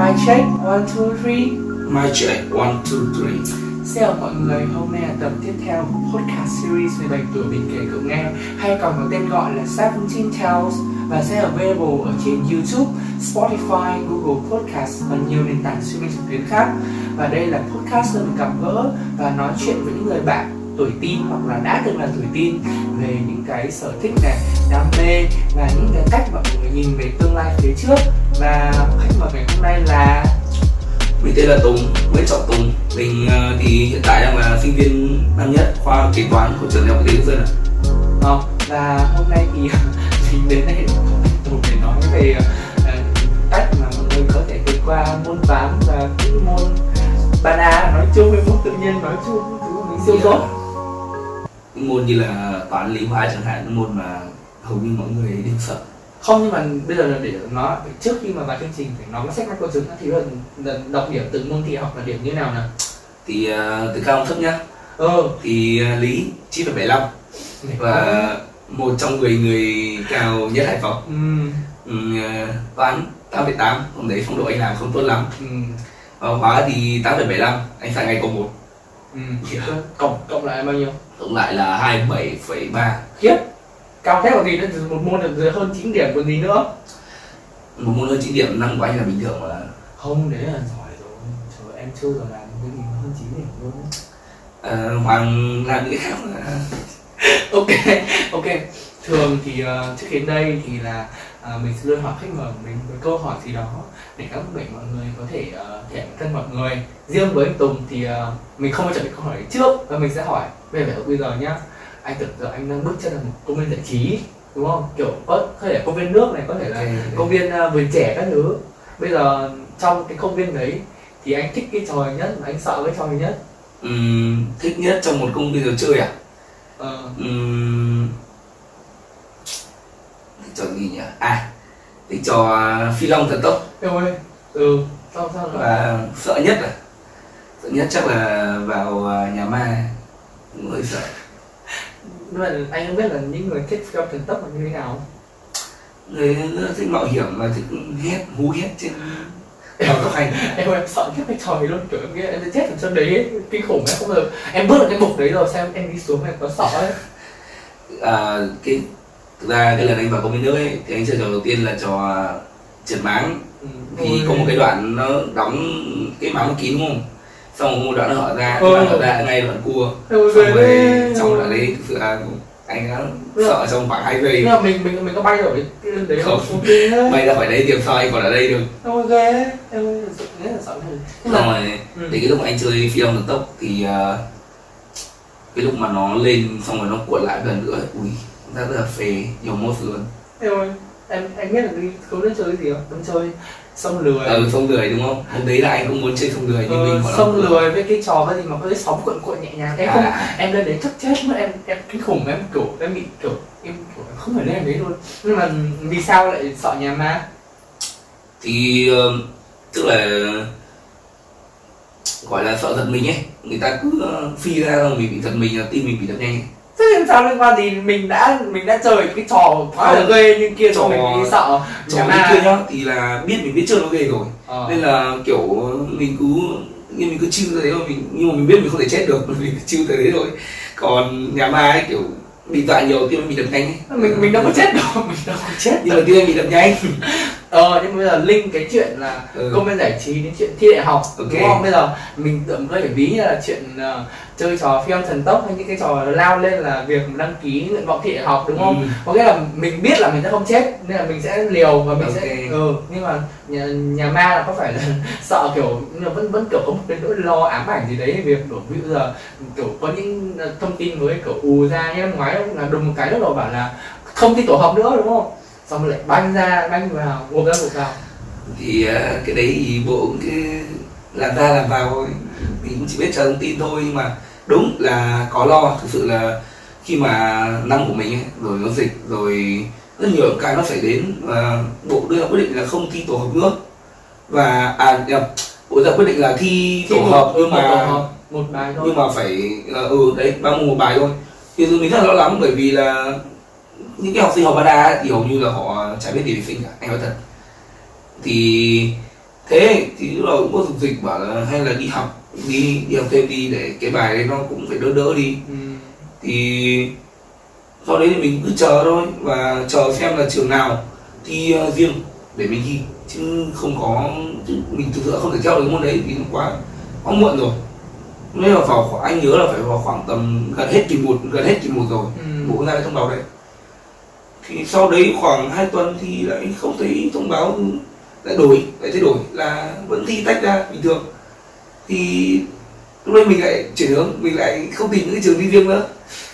My check, one, two, three. My check, one, two, three. Xin chào mọi người, hôm nay là tập tiếp theo của podcast series về bệnh tuổi mình kể cậu nghe. Hay còn có tên gọi là Seventeen Tales và sẽ available ở trên YouTube, Spotify, Google Podcast và nhiều nền tảng streaming trực tuyến khác. Và đây là podcast nơi mình gặp gỡ và nói chuyện với những người bạn tuổi tin hoặc là đã từng là tuổi tin về những cái sở thích này, đam mê và những cái cách mà mọi người nhìn về tương lai phía trước. Và khách mời ngày hôm nay là Mình tên là Tùng, Nguyễn Trọng Tùng. Mình ờ, thì hiện tại đang là sinh viên năm nhất khoa kế toán của trường đại học kinh tế Quốc dân ạ. Ờ, và hôm nay thì mình đến đây tụi để nói về ờ, cách mà mọi người có thể vượt qua môn toán và cái môn A. Nói chung với môn tự nhiên nói chung thứ mình siêu tốt Những môn như là toán lý hóa chẳng hạn môn mà hầu như mọi người đều sợ. Không nhưng mà bây giờ là để nói trước khi mà vào chương trình phải nói cái sách mách câu chứng thì là, là đọc điểm từng môn thi học là điểm như nào nào? Thì ờ, từ cao thấp nhá. Ờ. Thì ờ, lý 9,75 để Và một trong 10 người cao nhất Hải Phòng. Ừ, ừ, Toán 8,8 Hôm đấy phong độ anh làm không tốt lắm. Ừ, Và hóa thì 8,75 Anh phải ngay cộng 1 ừ. cộng cộng lại bao nhiêu Tổng lại là 27,3 khiếp. Cao thế còn gì nữa? Một môn được dưới hơn 9 điểm còn gì nữa? Một môn hơn 9 điểm năm của anh là bình thường mà. Không đấy là giỏi rồi. Trời em chưa giờ làm cái gì hơn chín điểm luôn. Ờ, Hoàng làm những khác mà. Ok ok. Thường thì ờ, trước đến đây thì là ờ, mình sẽ luôn hỏi khách mời mình với câu hỏi gì đó để các bạn mọi người có thể uh, thể hiện thân mọi người. Riêng với anh Tùng thì ờ, mình không có chuẩn bị câu hỏi trước và mình sẽ hỏi về vẻ bây giờ nhá anh tưởng giờ anh đang bước chân vào một công viên giải trí đúng không? Kiểu có có thể là công viên nước này có thể là công viên ờ, vườn trẻ các thứ. Bây giờ trong cái công viên đấy thì anh thích cái trò nhất mà anh sợ cái trò nhất? Ừm, thích nhất trong một công viên trò chơi à? Ờ, Ừm, thích trò gì nhỉ? À, thích trò phi long thần tốc. Em ơi ừ sao sao và sợ nhất à? Sợ nhất chắc là vào à, nhà ma hơi sợ. mà anh không biết là những người thích film thần tốc là như thế nào? Người là thích mạo hiểm và thích hét, hú hét trên cao tốc hành. em em sợ nhất cái ấy luôn kiểu em nghĩ em sẽ chết ở trong đấy ấy. kinh khủng ấy không giờ em bước được cái mục đấy rồi xem em đi xuống em có sợ ấy À, cái thực ra cái lần anh vào công viên nước ấy thì anh chơi trò đầu tiên là trò trượt máng ừ. thì có một cái đoạn nó đóng cái máng kín đúng không xong một đoạn hở ra Ừ. đoạn hở ra ngay đoạn cua ơi, xong rồi đấy. trong đoạn đấy thực sự là anh đã Ừ. sợ trong khoảng hai giây nhưng mà mình mình mình có bay rồi cái đấy Không. ok bay ra khỏi đấy tìm sao anh còn ở đây được ấy. em rất là sợ nhưng xong mà rồi ừ. đến cái lúc mà anh chơi phi long thần tốc thì ờ, cái lúc mà nó lên xong rồi nó cuộn lại gần nữa ui ra rất là phê nhiều mốt luôn em ơi em anh biết là đi có đến chơi cái gì không đến chơi sông lười. Ừ sông lười đúng không? Hôm đấy là anh cũng muốn chơi sông lười nhưng ờ, mình là sông không. lười với cái trò gì mà có cái sóng cuộn cuộn nhẹ nhàng. Em không à, em lên đấy chắc chết mất em em kinh khủng em kiểu em bị kiểu em kiểu không phải lên đấy luôn. Nhưng mà vì sao lại sợ nhà ma? Thì ờ, tức là gọi là sợ giật mình ấy. Người ta cứ ờ, phi ra rồi mình bị giật mình là tim mình bị đập nhanh ấy. Làm sao liên quan gì? Mình đã mình đã chơi cái trò quá là Không. ghê như kia Trò- rồi mình bị sợ. Trò như kia nhá thì là biết mình biết chơi nó ghê rồi. Ờ. nên là kiểu mình cứ như mình cứ chill tới đấy mà mình nhưng mà mình biết mình không thể chết được mình cứ chill tới đấy rồi còn nhà ma ấy kiểu bị dọa nhiều tim mình đập nhanh ấy. Mình mình đâu có chết đâu mình đâu có chết nhưng mà tim bị đập nhanh ờ nhưng bây giờ link cái chuyện là Ừ. công viên giải trí đến chuyện thi đại học Ok. đúng không bây giờ mình tưởng thể ví như là chuyện ờ, chơi trò phi âm thần tốc hay những cái trò lao lên là việc đăng ký nguyện vọng thi đại học đúng không Ừ. có nghĩa là mình biết là mình sẽ không chết nên là mình sẽ liều và mình sẽ Ok. ừ nhưng mà nhà, nhà ma là có phải là sợ kiểu vẫn vẫn kiểu có một cái nỗi lo ám ảnh gì đấy việc đổ ví dụ giờ kiểu có những ờ, thông tin với kiểu ù ra như năm ngoái là đùng một cái lúc đầu bảo là không thi tổ hợp nữa đúng không xong lại banh ra banh vào ngộp ra ngộp vào. Thì ờ, cái đấy thì bộ cũng cứ làm ra làm vào thôi. Mình cũng chỉ biết chờ thông tin thôi nhưng mà đúng là có lo. Thực sự là khi mà năm của mình ấy, rồi nó dịch rồi rất nhiều cái nó xảy đến và bộ đưa ra quyết định là không thi tổ hợp nữa. Và à nhầm, bộ ra quyết định là thi, tổ một- hợp nhưng mà hợp, một bài thôi. nhưng mà phải ờ, ừ đấy ba môn một bài thôi. Thì mình rất là lo lắng bởi vì là những cái học sinh học ba đa hầu như là họ chả biết gì về sinh cả anh nói thật. Thì thế thì lúc đầu cũng có dục dịch bảo là hay là đi học đi đi học thêm đi để cái bài đấy nó cũng phải đỡ đỡ đi. Ừ. thì sau đấy thì mình cứ chờ thôi và chờ xem là trường nào thi uh, riêng để mình thi. Chứ không có chứ mình thực sự không thể theo được môn đấy vì nó quá quá muộn rồi. Nên là vào khoảng anh nhớ là phải vào khoảng tầm gần hết kỳ một gần hết kỳ một rồi. Ừ. bộ ra thông báo đấy thì sau đấy khoảng 2 tuần thì lại không thấy thông báo lại đổi lại thay đổi là vẫn thi tách ra bình thường. Thì lúc đấy mình lại chuyển hướng mình lại không tìm những cái trường thi riêng nữa.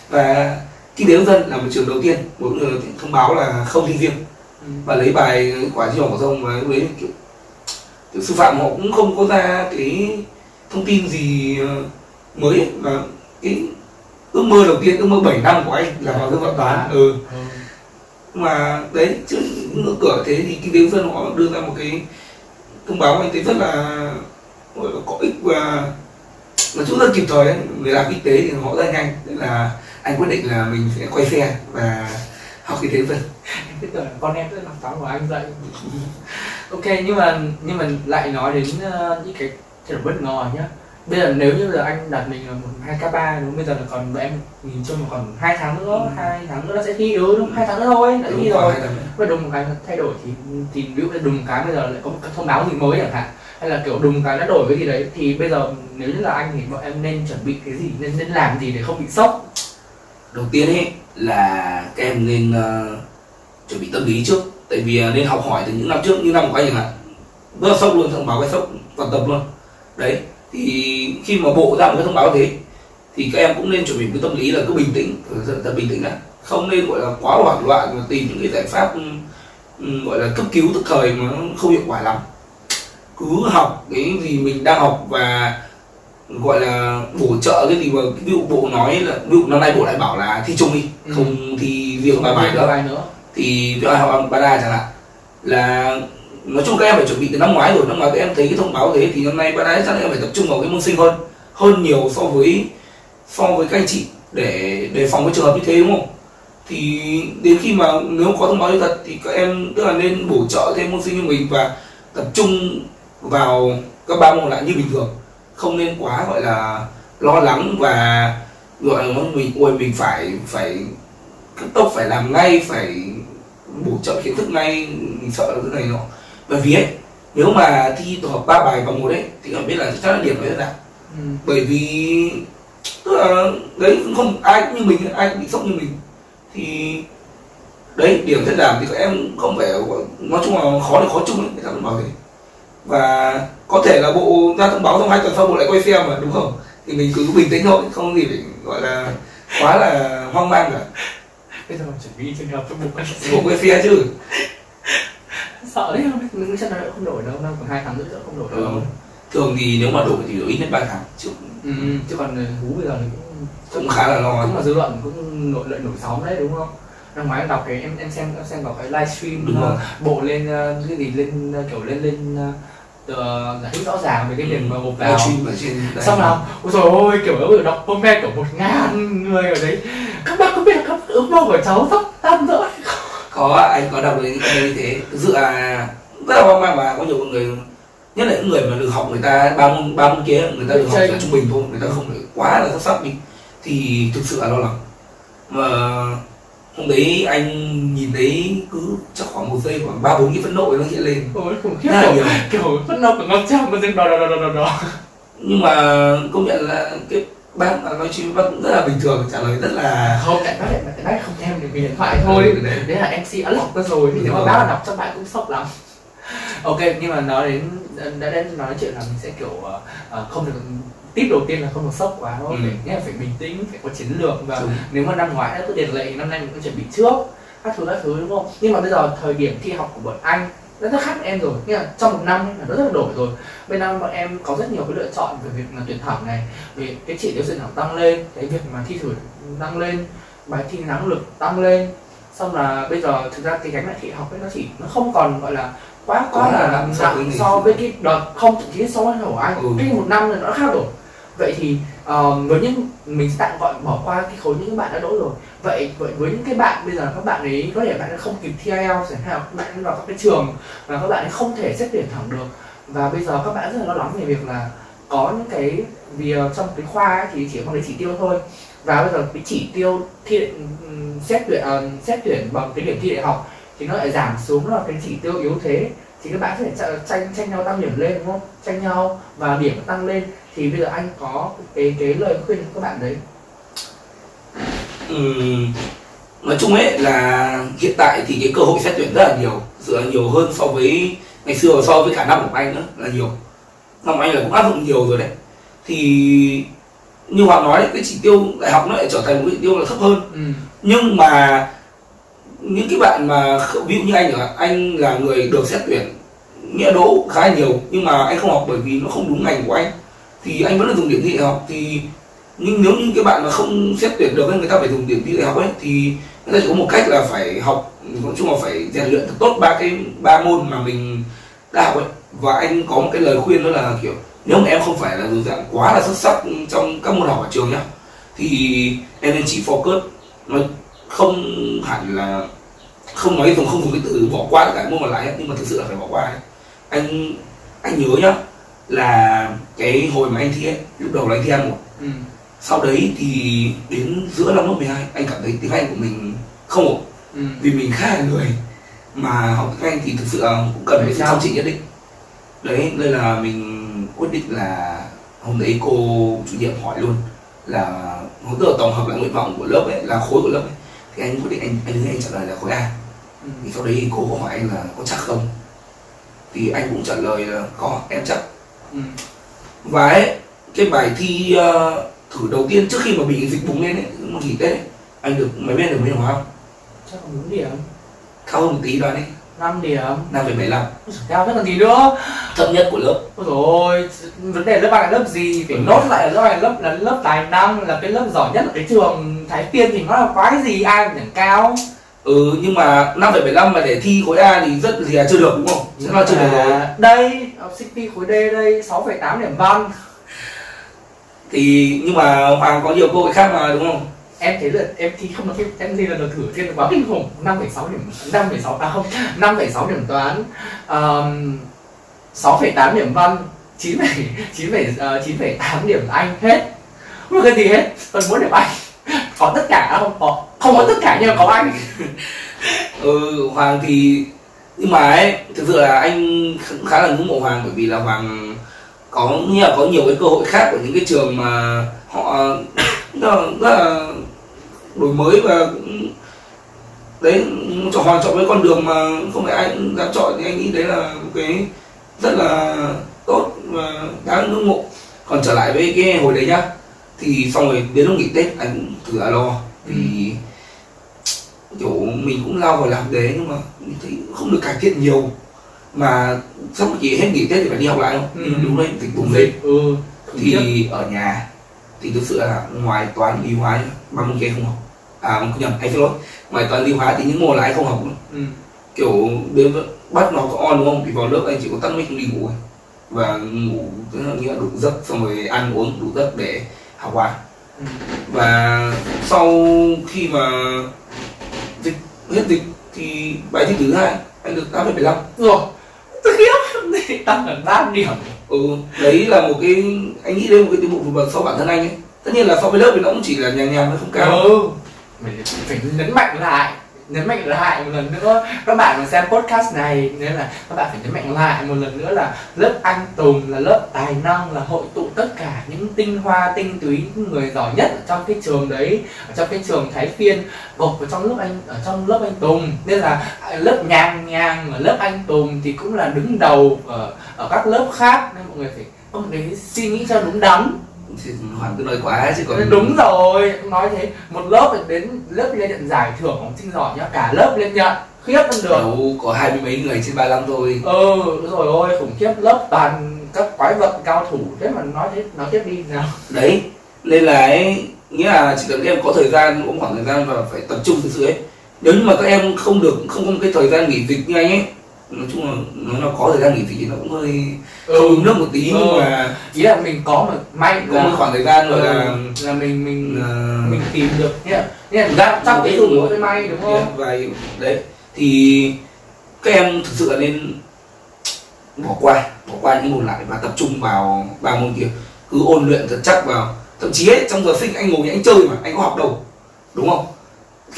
Và kinh tế nông dân là một trường đầu tiên một người thông báo là không thi riêng. Ừ. và lấy bài quả trung học thông và lúc đấy kiểu, kiểu sư phạm họ cũng không có ra cái thông tin gì ờ, mới và cái ước mơ đầu tiên ước mơ 7 năm của anh là vào dân vận toán. Ừ. Ừ mà đấy, chứ ngưỡng cửa thế thì kinh tế nông dân họ đưa ra một cái thông báo anh thấy rất là, gọi là có ích và, nói chút rất kịp thời đấy người làm kinh tế thì họ rất nhanh. Nên là anh quyết định là mình sẽ quay xe và học kinh tế vân. Dân tưởng là con em rất là táo của anh dạy ok, nhưng mà nhưng mà lại nói đến ờ, những cái thay bất ngờ nhá bây giờ nếu như là anh đặt mình là một hai k ba đúng bây giờ là còn em nhìn chung là còn hai tháng nữa Ừ. hai tháng nữa nó sẽ thi ừ đúng hai tháng nữa thôi đã thi đúng rồi. và đùng một cái thay đổi thì thì ví dụ đùng cái bây giờ lại có một cái thông báo gì mới chẳng hạn. Hay là kiểu đùng cái đã đổi cái gì đấy thì bây giờ nếu như là anh thì bọn em nên chuẩn bị cái gì? Nên nên làm gì để không bị sốc? Đầu tiên ấy là các em nên ờ, chuẩn bị tâm lý trước. Tại vì ờ, nên học hỏi từ những năm trước như năm của anh chẳng hạn. Là sốc luôn thông báo cái sốc toàn tập luôn. Đấy thì khi mà bộ ra một cái thông báo thế thì các em cũng nên chuẩn bị một cái tâm lý là cứ bình tĩnh. Thật, thật bình tĩnh đã không nên gọi là quá hoảng loạn và tìm những cái giải pháp ừm, ừm, gọi là cấp cứu tức thời mà nó không hiệu quả lắm. Cứ học cái gì mình đang học và gọi là bổ trợ cái gì mà ví dụ bộ nói là ví dụ năm nay bộ lại bảo là thi chung đi Ừ. không thi riêng bài nữa. bài nữa. Thì ví dụ ai học ba đa chẳng hạn là nói chung các em phải chuẩn bị từ năm ngoái rồi. Năm ngoái các em thấy cái thông báo thế thì năm nay bạn ấy chắc em phải tập trung vào cái môn sinh hơn. Hơn nhiều so với so với các anh chị để đề phòng cái trường hợp như thế, đúng không? Thì đến khi mà nếu có thông báo như thật thì các em tức là nên bổ trợ thêm môn sinh cho mình và tập trung vào các ba môn lại như bình thường. Không nên quá, gọi là, lo lắng và gọi là mình, ôi, mình phải phải, cấp tốc phải làm ngay, phải bổ trợ kiến thức ngay, mình sợ là cái này nọ bởi vì ấy nếu mà thi tổ hợp ba bài vào một ấy thì các bạn biết là chắc là điểm rất đạt ừ. bởi vì tức là đấy không ai cũng như mình ai cũng bị sốc như mình. Thì đấy điểm rất giảm thì các em không phải nói chung là khó thì khó chung ấy người ta cũng bảo thế. Và có thể là bộ ra thông báo trong hai tuần sau bộ lại quay xe mà đúng không? Thì mình cứ bình tĩnh thôi không gì phải gọi là quá là hoang mang cả. Bây giờ chuẩn bị trường hợp cho bộ quay xe chứ sợ đấy không mình nghĩ chắc nó không đổi đâu đâu còn hai tháng nữa nữa không đổi đâu Ừ. thường thì nếu mà đổi thì đổi ít nhất ba tháng chứ ừ. chứ còn hú bây giờ thì cũng cũng khá là lo cũng là dư luận cũng nội lợi nổi sóng đấy đúng không năm ngoái em đọc cái em em xem em xem vào cái livestream Đúng rồi. bộ lên ờ, cái gì lên ờ, kiểu lên lên ờ, giải thích rõ ràng về cái việc mà hộp vào xong nào ôi trời ơi kiểu nó đọc comment kiểu một ngàn người ở đấy các bác có biết là các ước mơ của cháu sắp tan vỡ không? Có anh có đọc được comment như thế. Thực sự là rất là hoang mang và có nhiều người nhất là những người mà được học người ta ba môn ba môn kia người ta được học trung bình thôi người ta không phải quá là xuất sắc đi. Thì thực sự là lo lắng. Mà hôm đấy anh nhìn thấy cứ chắc khoảng một giây khoảng ba bốn cái phẫn nộ nó hiện lên. Ôi khủng khiếp kiểu kiểu phẫn nộ của ngọc trang mà dừng đỏ đỏ đỏ đỏ đỏ nhưng mà công nhận là cái bác nói chuyện bác cũng rất là bình thường trả lời rất là không tại bác lại tại bác không thêm được cái điện thoại thôi Ừ, đấy. đấy là MC lọc ra rồi thì nếu mà bác đọc chắc bạn cũng sốc lắm ok nhưng mà nói đến đã đến nói chuyện là mình sẽ kiểu ờ, không được tip đầu tiên là không được sốc quá thôi Ừ. phải nghĩa là phải bình tĩnh phải có chiến lược và Đúng. nếu mà năm ngoái đã có tiền lệ năm nay mình cũng chuẩn bị trước các thứ các thứ đúng không nhưng mà bây giờ thời điểm thi học của bọn anh rất khác em rồi. Nghĩa là trong một năm là nó rất là đổi rồi. Bên năm bọn em có rất nhiều cái lựa chọn về việc là tuyển thẳng này. Về cái chỉ tiêu tuyển thẳng tăng lên cái việc mà thi thử tăng lên bài thi năng lực tăng lên. Xong là bây giờ thực ra cái gánh nặng thị học ấy nó chỉ nó không còn gọi là quá quá là là nặng so với cái đợt không thậm chí so với của anh Ừ. cái một năm này nó khác rồi. Vậy thì um, với những mình sẽ tạm gọi bỏ qua cái khối những bạn đã đỗ rồi vậy vậy với những cái bạn bây giờ các bạn ấy có thể bạn ấy không kịp thi IELTS chẳng hạn các bạn ấy vào các cái trường và các bạn ấy không thể xét tuyển thẳng được. Và bây giờ các bạn rất là lo lắng về việc là có những cái vì ờ, trong cái khoa ấy thì chỉ có lấy chỉ tiêu thôi. Và bây giờ cái chỉ tiêu thi xét tuyển uh, xét tuyển bằng cái điểm thi đại học thì nó lại giảm xuống là cái chỉ tiêu yếu thế. Thì các bạn sẽ tranh tranh nhau tăng điểm lên đúng không? Tranh nhau và điểm tăng lên. Thì bây giờ anh có cái cái lời khuyên cho các bạn đấy. Nói chung ấy là hiện tại thì cái cơ hội xét tuyển rất là nhiều là nhiều hơn so với ngày xưa và so với cả năm của anh nữa là nhiều. Năm của anh là cũng áp dụng nhiều rồi đấy. Thì như hoàng nói đấy, cái chỉ tiêu đại học nó lại trở thành một cái chỉ tiêu là thấp hơn. Ừ. nhưng mà những cái bạn mà ví dụ như anh hạn anh là người được xét tuyển nghĩa đỗ khá là nhiều nhưng mà anh không học bởi vì nó không đúng ngành của anh. Thì anh vẫn là dùng điểm thi đại học. Thì nhưng nếu như cái bạn mà không xét tuyển được ấy, người ta phải dùng điểm thi đại học ấy thì người ta chỉ có một cách là phải học nói chung là phải rèn luyện thật tốt ba cái ba môn mà mình đã học ấy và anh có một cái lời khuyên đó là kiểu nếu mà em không phải là dạng quá là xuất sắc trong các môn học ở trường nhá thì em nên chỉ focus nó không hẳn là không nói dùng không dùng cái từ bỏ qua tất cả môn còn lại ấy, nhưng mà thực sự là phải bỏ qua ấy. anh anh nhớ nhá là cái hồi mà anh thi ấy lúc đầu là anh thi a một Ừ sau đấy thì đến giữa năm lớp 12 anh cảm thấy tiếng Anh của mình không ổn Ừ. vì mình khá là lười mà học tiếng Anh thì thực sự cũng cần phải sự sao? chăm chỉ nhất định đấy nên là mình quyết định là hôm đấy cô chủ nhiệm hỏi luôn là hỗ trợ tổng hợp lại nguyện vọng của lớp ấy là khối của lớp ấy thì anh quyết định anh anh anh trả lời là khối A Ừ. thì sau đấy cô có hỏi anh là có chắc không thì anh cũng trả lời là có em chắc Ừ. và ấy, cái bài thi ờ, thử đầu tiên trước khi mà bị dịch bùng lên ấy một nghỉ tết ấy, anh được mấy bên được mấy điểm không? Chắc là 4 điểm. Cao hơn một tí đoán đi. 5 điểm. Năm phẩy bảy năm Ôi giời, cao thế còn gì nữa? Thấp nhất của lớp. Ôi ôi, vấn đề lớp ba là lớp gì? Phải Ừ. nốt lại là lớp này lớp là lớp tài năng là cái lớp giỏi nhất ở cái trường Thái Tiên thì nó là quái gì? Ai mà chẳng cao. Ừ nhưng mà năm phẩy bảy năm mà để thi khối A thì rất thì là chưa được đúng không? Rất là chưa được rồi. À, đây học sinh thi khối D đây 6,8 điểm văn thì nhưng mà hoàng có nhiều cơ hội khác mà đúng không? Em thấy là em thi không được em thi là được thử thiên quá kinh khủng 5,6 điểm 5,6 à không 5,6 điểm toán um, 6,8 điểm văn 9, 9, uh, 9,8 điểm anh hết. Có cái gì hết? Còn muốn điểm anh. Có tất cả không? Có không có tất cả nhưng mà có anh. Ừ hoàng thì nhưng mà ấy thực sự là anh kh- khá là ngưỡng mộ hoàng bởi vì là hoàng có như là có nhiều cái cơ hội khác của những cái trường mà họ rất là, rất là đổi mới và cũng đấy cho hoàng chọn cái con đường mà không phải ai cũng dám chọn. Thì anh nghĩ đấy là một cái rất là tốt và đáng ngưỡng mộ. Còn trở lại với cái hồi đấy nhá thì xong rồi đến lúc nghỉ tết anh cũng thử là lo. Vì kiểu mình cũng lao vào làm đấy nhưng mà mình thấy không được cải thiện nhiều mà sắp chỉ hết nghỉ tết thì phải đi học lại không? Ừ. đúng đấy dịch bùng lên. Ừ thì ở nhà thì thực sự là ngoài toán lý hóa ba môn kia không học. À không nhầm anh xin lỗi ngoài toán lý hóa thì những môn là anh không học nữa. Ừ. kiểu đến bắt nó có on đúng không? Thì vào lớp anh chỉ có tắt mic đi ngủ thôi. và ngủ tức là nghĩa là đủ giấc xong rồi ăn uống đủ giấc để học bài. Ừ. và sau khi mà dịch hết dịch thì bài thi thứ hai anh được 8,75 rồi. tôi tăng gần 3 điểm. Ừ đấy là một cái anh nghĩ là một cái tiến bộ vượt bậc so bản thân anh ấy. Tất nhiên là so với lớp thì nó cũng chỉ là nhàng nhàng nó không cao. Ừ. Mình phải nhấn mạnh lại nhấn mạnh lại một lần nữa. Các bạn mà xem podcast này nên là các bạn phải nhấn mạnh lại một lần nữa là lớp anh Tùng là lớp tài năng là hội tụ tất cả những tinh hoa tinh túy người giỏi nhất ở trong cái trường đấy ở trong cái trường Thái Phiên gộp vào trong lớp anh ở trong lớp anh Tùng. Nên là à, lớp nhàng nhàng ở lớp anh Tùng thì cũng là đứng đầu ở, ở các lớp khác. Nên mọi người phải có một cái suy nghĩ cho đúng đắn hoàn cứ nói quá chứ còn đúng rồi nói thế. Một lớp đến lớp lên nhận giải thưởng học sinh giỏi nhá. Cả lớp lên nhận. Khiếp hơn được. Đâu có hai mươi mấy người trên 35 thôi. Ừ rồi ôi khủng khiếp. Lớp toàn các quái vật cao thủ. Thế mà nói thế nói tiếp đi nào. Đấy nên là ấy nghĩa là chỉ cần các em có thời gian cũng khoảng thời gian và phải tập trung thực sự ấy. Nếu như mà các em không được không có một cái thời gian nghỉ dịch như anh ấy nói chung là nó là có thời gian nghỉ thì nó cũng hơi không uống nước một tí nhưng Ừ. mà ý là mình có một may có một là khoảng thời gian gọi là ừ, là mình mình là mình tìm được nhá nhá ra trong cái dùng của cái may đúng không? Và đấy thì các em thực sự là nên bỏ qua bỏ qua những môn lại và tập trung vào ba môn kia. Cứ ôn luyện thật chắc vào thậm chí ấy, trong giờ sinh anh ngồi anh chơi mà anh có học đâu đúng không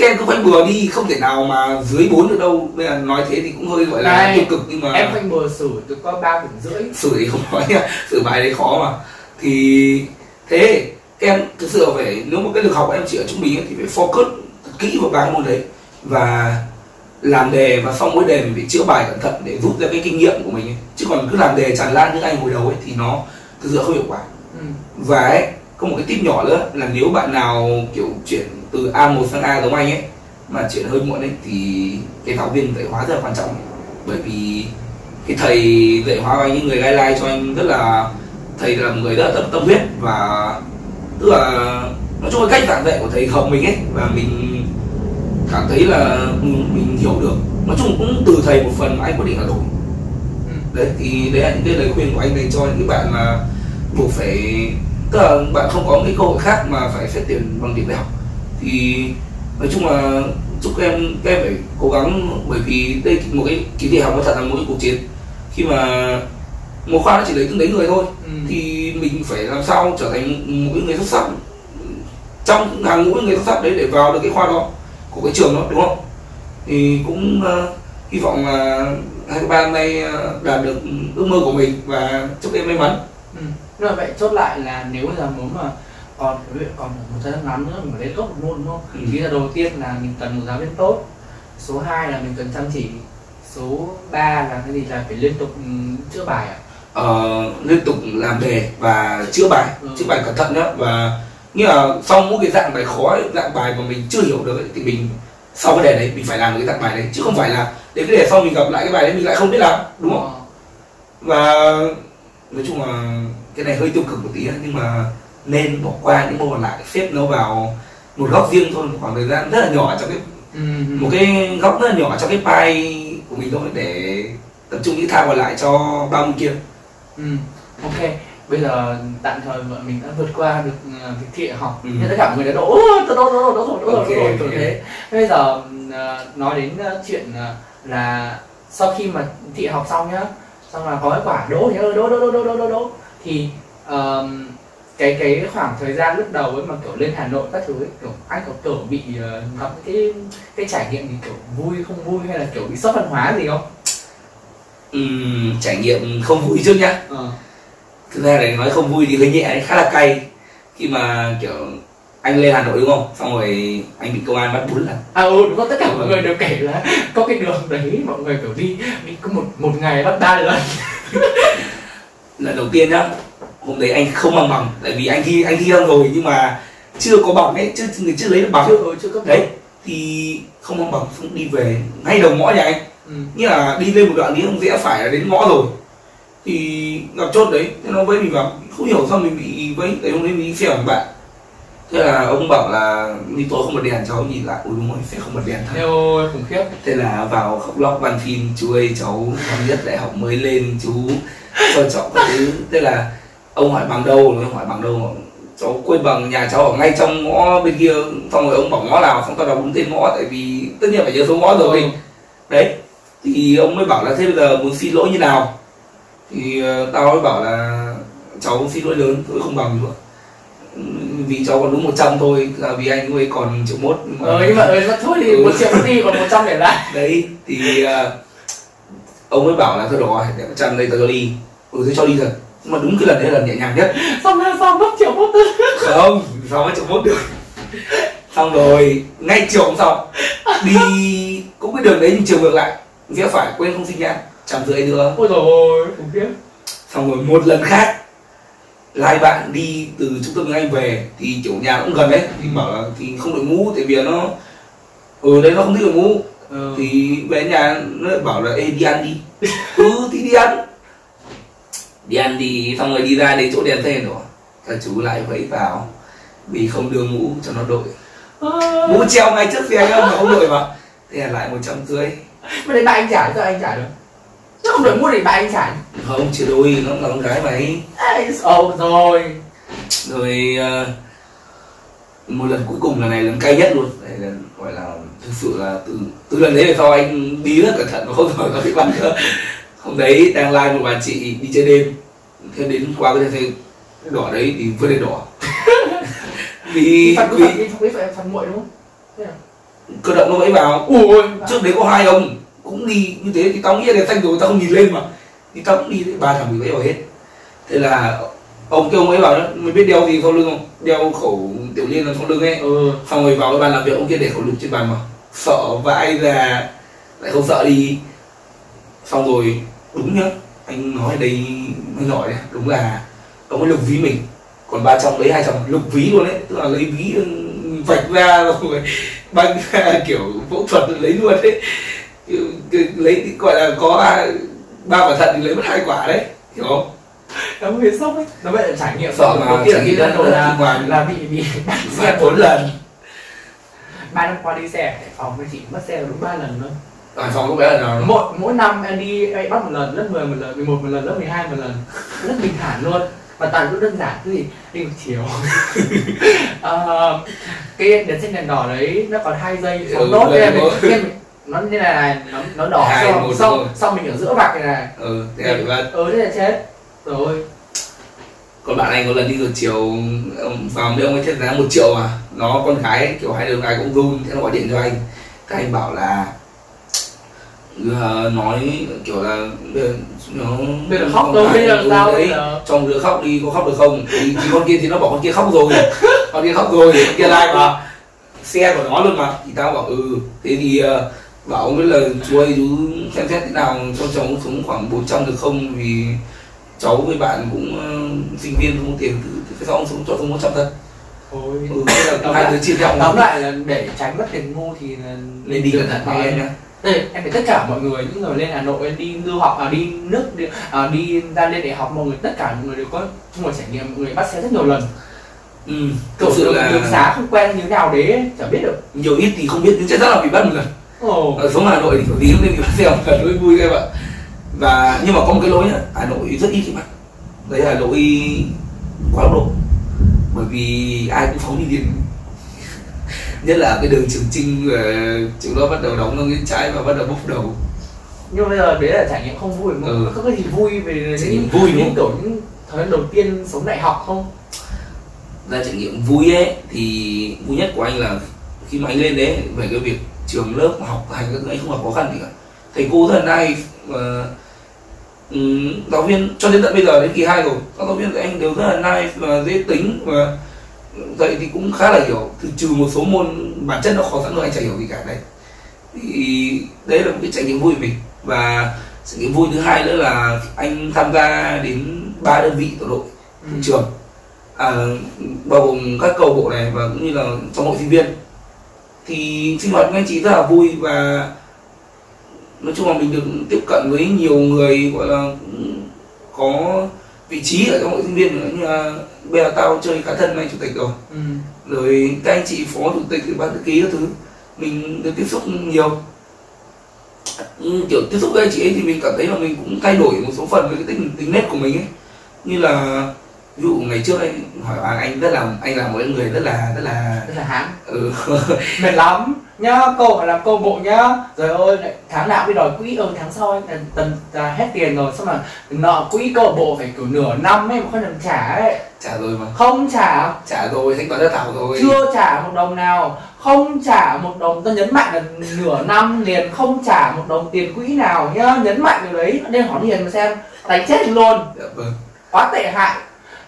em cứ phanh bừa đi không thể nào mà dưới 4 được đâu bây giờ nói thế thì cũng hơi gọi là tiêu cực nhưng mà em phanh bừa sử tôi có ba điểm rưỡi xử thì không nói xử bài đấy khó mà thì thế em thực sự phải nếu mà cái lực học em chỉ ở trung bình thì phải focus kỹ vào ba cái môn đấy và làm đề và xong mỗi đề mình phải chữa bài cẩn thận để rút ra cái kinh nghiệm của mình ấy. chứ còn cứ làm đề tràn lan như anh hồi đầu ấy thì nó thực sự không hiệu quả ừ. và ấy có một cái tip nhỏ nữa là nếu bạn nào kiểu chuyển từ A1 sang A giống anh ấy mà chuyển hơi muộn ấy thì cái giáo viên dạy hóa rất là quan trọng. Bởi vì cái thầy dạy hóa của anh những người guideline cho anh rất là thầy là một người rất là tâm, tâm huyết và tức là nói chung là cách giảng dạy của thầy hợp mình ấy và mình cảm thấy là mình, mình hiểu được. Nói chung cũng từ thầy một phần mà anh quyết định là đổi. Đấy thì đấy là những cái lời khuyên của anh dành cho những bạn mà buộc phải tức là bạn không có cái cơ hội khác mà phải xét tuyển bằng điểm đại học thì nói chung là chúc em các em phải cố gắng bởi vì đây một cái kỳ thi học nó thật là một cái cuộc chiến khi mà một khoa nó chỉ lấy từng đấy người thôi Ừ. thì mình phải làm sao trở thành một cái người xuất sắc trong hàng ngũ người xuất sắc đấy để vào được cái khoa đó của cái trường đó đúng không thì cũng ờ, hy vọng là hai các bạn nay ờ, đạt được ước mơ của mình và chúc em may mắn Ừ. Mà vậy chốt lại là nếu là muốn mà còn việc còn một thời gian ngắn nữa mình phải lên tốt một môn đúng không? Ừ. Thì là đầu tiên là mình cần một giáo viên tốt Số 2 là mình cần chăm chỉ Số 3 là cái gì là phải liên tục ừ, chữa bài à? Ờ, liên tục làm đề và chữa bài Ừ. chữa bài cẩn thận nhá và nghĩa là sau mỗi cái dạng bài khó ấy, dạng bài mà mình chưa hiểu được ấy, thì mình sau cái đề đấy mình phải làm cái dạng bài đấy chứ không phải là đến cái đề sau mình gặp lại cái bài đấy mình lại không biết làm đúng không Ờ. và nói chung là cái này hơi tiêu cực một tí ấy, nhưng mà nên bỏ qua những môn còn lại xếp nó vào một góc riêng thôi một khoảng thời gian rất là nhỏ trong cái Ừ. một cái góc rất là nhỏ trong cái pie của mình thôi để tập trung những thao còn lại cho ba môn kia Ừ. Ok, bây giờ tạm thời bọn mình đã vượt qua được uh, việc thi đại học Ừ. Tất cả mọi người đã đỗ, "Ôi, tôi đỗ, đỗ, đỗ, đỗ rồi, đỗ đỗ kiểu thế Bây giờ uh, nói đến uh, chuyện uh, là sau khi mà thi đại học xong nhá Xong là có kết quả đỗ nhá, đỗ, đỗ, đỗ, đỗ, đỗ, đỗ, đỗ Thì um, cái cái khoảng thời gian lúc đầu ấy mà kiểu lên Hà Nội các thứ ấy, kiểu anh có kiểu bị uh, gặp cái cái trải nghiệm gì kiểu vui không vui hay là kiểu bị sốc văn hóa gì không? Ừm, trải nghiệm không vui trước nhá. Ờ. thực ra là nói không vui thì hơi nhẹ khá là cay. Khi mà kiểu anh lên hà nội đúng không? Xong rồi anh bị công an bắt bốn lần. À ừ đúng rồi, tất cả mọi người đều kể là có cái đường đấy mọi người kiểu đi đi có một một ngày bắt ba lần. Lần đầu tiên nhá hôm đấy anh không mang bằng tại vì anh thi anh thi xong rồi nhưng mà chưa có bằng ấy chưa người chưa lấy được bằng. Chưa ừ, chưa cấp đấy thì không mang bằng xong đi về ngay đầu ngõ nhà anh. Ừ. nghĩa là đi lên một đoạn đi không rẽ phải là đến ngõ rồi. Thì gặp chốt đấy thế nó vẫy mình vào không hiểu sao mình bị vẫy tại hôm đấy mình đi xe bằng bạn. Thế là ông bảo là đi tối không bật đèn cháu nhìn lại. Ui đúng rồi sẽ không bật đèn thật. Eo khủng khiếp. Thế là vào khóc lóc van phim chú ơi cháu năm nhất đại học mới lên chú cho cháu các thứ. Thế là ông hỏi bằng đâu rồi hỏi bằng đâu cháu quên bằng nhà cháu ở ngay trong ngõ bên kia xong rồi ông bảo ngõ nào xong tao đọc đúng tên ngõ tại vì tất nhiên phải nhớ số ngõ rồi. Ừ. đấy thì ông mới bảo là thế bây giờ muốn xin lỗi như nào? Thì ờ, tao mới bảo là cháu xin lỗi lớn tôi không bằng nữa. Ừ, vì cháu còn đúng 100 thôi là vì anh ấy còn triệu mốt ờ nhưng mà ừ, mà thôi thì Ừ. một triệu đi còn một trăm để lại. Đấy thì ờ, ông mới bảo là thôi được rồi để trăm đây tao cho đi. Ừ tôi cho đi thật nhưng mà đúng cái lần đấy là lần nhẹ nhàng nhất. Xong rồi xong mất triệu mất không? Sao mới triệu mốt được? Xong rồi ngay chiều hôm sau đi cũng cái đường đấy nhưng chiều ngược lại rẽ phải quên không xin nhãn trăm rưỡi nữa. Ôi rồi ôi khủng khiếp. Xong rồi một lần khác lai bạn đi từ trung tâm anh về thì kiểu nhà cũng gần đấy thì bảo là thì không đội mũ tại vì nó ừ đấy nó không thích đội mũ ừ. thì về nhà nó lại bảo là Ê, đi ăn đi. Ừ thì đi ăn đi ăn thì xong rồi đi ra đến chỗ đèn xe rồi. Các chú lại vẫy vào vì không đưa mũ cho nó đội. Mũ treo ngay trước xe anh mà không đội mà. Thế là lại một trăm rưỡi. Mà để bạn anh trả cho anh trả được. Chứ không đổi mua để bạn anh trả không chưa đôi nó là con gái mày. Ồ rồi. Rồi ờ, một lần cuối cùng là này lần cay nhất luôn. Đây là gọi là thực sự là từ từ lần đấy về sau anh đi rất cẩn thận và không giờ có bị bắn nữa hôm đấy đang live một bà chị đi chơi đêm. Thế đến qua cái thấy đỏ đấy thì vươn lên đỏ. Vì phần phần phần phần muội đúng không? À? cơ động nó mới vào. Ui trước đấy có hai ông cũng đi như thế thì tao nghĩ đèn xanh rồi tao không nhìn lên mà. Thì tao cũng đi ba thằng bị vẫy vào hết. Thế là ông kêu ông ấy bảo đó mới biết đeo gì sau lưng không? Đeo khẩu tiểu liên là sau lưng ấy. Ừ. Xong rồi vào cái bàn làm việc ông kia để khẩu lục trên bàn mà. Sợ vãi ra lại không sợ đi. Xong rồi đúng nhá. Anh nói đây mới giỏi đấy đúng là ông ấy lục ví mình. Còn ba trong lấy hai trong lục ví luôn đấy. Tức là lấy ví ừ, vạch ra rồi băng ra kiểu phẫu thuật lấy luôn đấy. Kiểu lấy gọi là có ba quả thận thì lấy mất hai quả đấy hiểu không? Nó mới sốc ấy. Nó vậy là trải nghiệm. Sợ mà, trải nghiệm lần rất là hoàng. là bị bị bắt xe bốn lần. ba năm qua đi xe ở Hải phòng với chị mất xe đúng ba lần thôi Hải Phòng lúc bé là nào mỗi mỗi năm em đi em bắt một lần lớp 10 một lần 11 một lần lớp 12 một lần. Rất bình thản luôn. Và toàn cũng đơn giản cứ gì? Đi một chiều. Ờ, cái đèn xanh đèn đỏ đấy nó còn hai giây Ừ, phóng thôi. nên mình nó như này này nó nó đỏ Hai, xong xong rồi. xong mình ở giữa vạch này này. Ừ thế là ba ừ thế là chết. Rồi. Còn bạn anh có lần đi ngược chiều ông vào với ông ấy chết giá một triệu mà. Nó con gái kiểu hai đứa gái cũng run thế nó gọi điện cho anh. Các anh bảo là nói kiểu là nó bây giờ khóc đâu bây giờ sao đấy. trong đứa khóc đi có khóc được không? Thì, thì con kia thì nó bảo con kia khóc rồi. Con kia khóc rồi con kia like mà. Xe của nó luôn mà. Thì tao bảo ừ. Thế thì ờ, bảo ông ấy là chú ơi chú xem xét thế nào cho cháu xuống khoảng 400 được không? Vì cháu với bạn cũng ờ, sinh viên không tiền thì thì sao ông xuống cho xuống 100 thật. Thôi ừ, là hai lại- đứa chia nhau. tóm lại là để tránh mất tiền ngu thì nên đi cẩn thận em nhá em phải tất cả mọi người những người lên Hà Nội em đi du học à đi nước đi, à, đi ra lên đại học mọi người tất cả mọi người đều có chung một trải nghiệm mọi người bắt xe rất nhiều lần. Ừ, thực sự là đường xá không quen như thế nào đấy chả biết được. Nhiều ít thì không biết nhưng chắc chắn là bị bắt một lần. Ở sống Hà Nội thì kiểu gì cũng nên bị bắt xe một lần mới vui các bạn và nhưng mà có một cái lỗi nhá Hà Nội rất ít khi bắt. Đấy là lỗi quá độ. Bởi vì ai cũng phóng đi điên nhất là cái đường Trường Trinh và chúng nó bắt đầu đóng nó cái trái và bắt đầu bốc đầu. Nhưng mà bây giờ đấy là trải nghiệm không vui mà Ừ. có cái gì vui về Trải nghiệm vui những kiểu những thời gian đầu tiên sống đại học không? Ra trải nghiệm vui ấy thì vui nhất của anh là khi mà anh lên đấy về cái việc trường lớp học hành các thứ anh không gặp khó khăn gì cả. Thầy cô là nice và ừm, giáo viên cho đến tận bây giờ đến kỳ 2 rồi các giáo viên của anh đều rất là nice và dễ tính và dạy thì cũng khá là hiểu. Từ trừ một số môn bản chất nó khó sẵn rồi anh chả hiểu gì cả. Đấy. Thì đấy là một cái trải nghiệm vui của mình. Và trải nghiệm vui thứ hai nữa là anh tham gia đến ba đơn vị tổ đội ừ. trường. À, bao gồm các câu bộ này và cũng như là trong hội sinh viên. Thì sinh hoạt với anh chị rất là vui và nói chung là mình được tiếp cận với nhiều người gọi là cũng có vị trí ở trong hội sinh viên như là bây giờ tao chơi khá thân anh chủ tịch rồi. Ừ. rồi các anh chị phó chủ tịch ban thư ký các thứ. Mình được tiếp xúc nhiều. Ừ, kiểu tiếp xúc với anh chị ấy thì mình cảm thấy là mình cũng thay đổi một số phần với cái tính tính nét của mình ấy. Như là ví dụ ngày trước anh hỏi anh anh rất là anh là một người rất là rất là rất là hãm ừ, mệt lắm nhá cô phải làm câu bộ nhá. Rồi ơi lại tháng nào mới đòi quỹ ơ tháng sau là tầm là hết tiền rồi xong là nợ quỹ câu bộ phải kiểu nửa năm ấy mà không làm trả ấy. Trả rồi mà. Không trả. Trả rồi thanh toán đã thảo rồi. Chưa trả một đồng nào. Không trả một đồng. Tôi nhấn mạnh là nửa năm liền không trả một đồng tiền quỹ nào nhá. Nhấn mạnh điều đấy. Nên hỏi hiền mà xem. Đánh chết luôn. Dạ vâng. Quá tệ hại.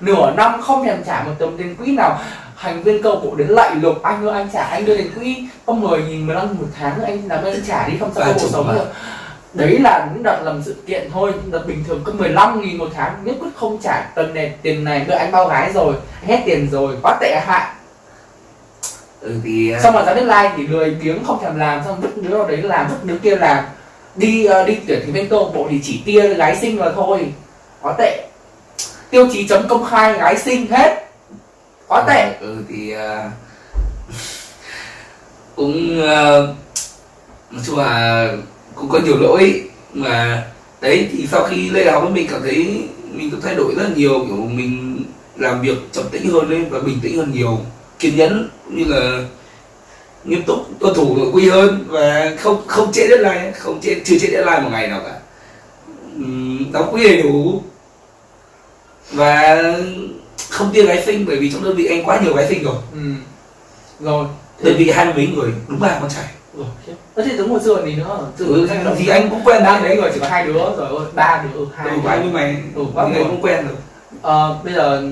Nửa năm không thèm trả một đồng tiền quỹ nào hành viên câu bộ đến lạy lục anh ơi anh trả anh đưa tiền quỹ. Có 10 nghìn 15 một tháng anh làm ơn anh trả đi không sao câu bộ sống được. Đấy là những đợt làm sự kiện thôi. Đợt bình thường có 15 nghìn một tháng. Nhất quyết không trả tuần này tiền này đợi anh bao gái rồi anh hết tiền rồi quá tệ hại. Ừ, thì xong rồi ra deadline thì lười biếng không thèm làm. Xong vứt đứa nào đấy làm vứt đứa kia làm. Đi ờ, đi tuyển thành viên câu bộ thì chỉ tia gái sinh mà thôi. Quá tệ. Tiêu chí chấm công khai gái sinh hết quá tệ ừ thì à, cũng à, nói chung là cũng có nhiều lỗi mà đấy thì sau khi lên học mình cảm thấy mình cũng thay đổi rất là nhiều kiểu mình làm việc trầm tĩnh hơn lên và bình tĩnh hơn nhiều kiên nhẫn như là nghiêm túc tuân thủ nội quy hơn và không không trễ deadline không trễ chưa trễ deadline một ngày nào cả. Đóng quỹ đầy đủ. Và không tiêu gái sinh bởi vì trong đơn vị anh quá nhiều gái sinh rồi. Ừ. rồi. Đơn vị hai mươi mấy người đúng ba con trai. Rồi. Thế thì giống hồi xưa thì nữa. Từ ừ, thì anh cũng quen đang đấy. rồi chỉ có hai đứa rồi ôi ba đứa ừ, hai ừ, đứa. của anh với mày. Ừ, quá buồn. cũng quen rồi. Ờ, bây giờ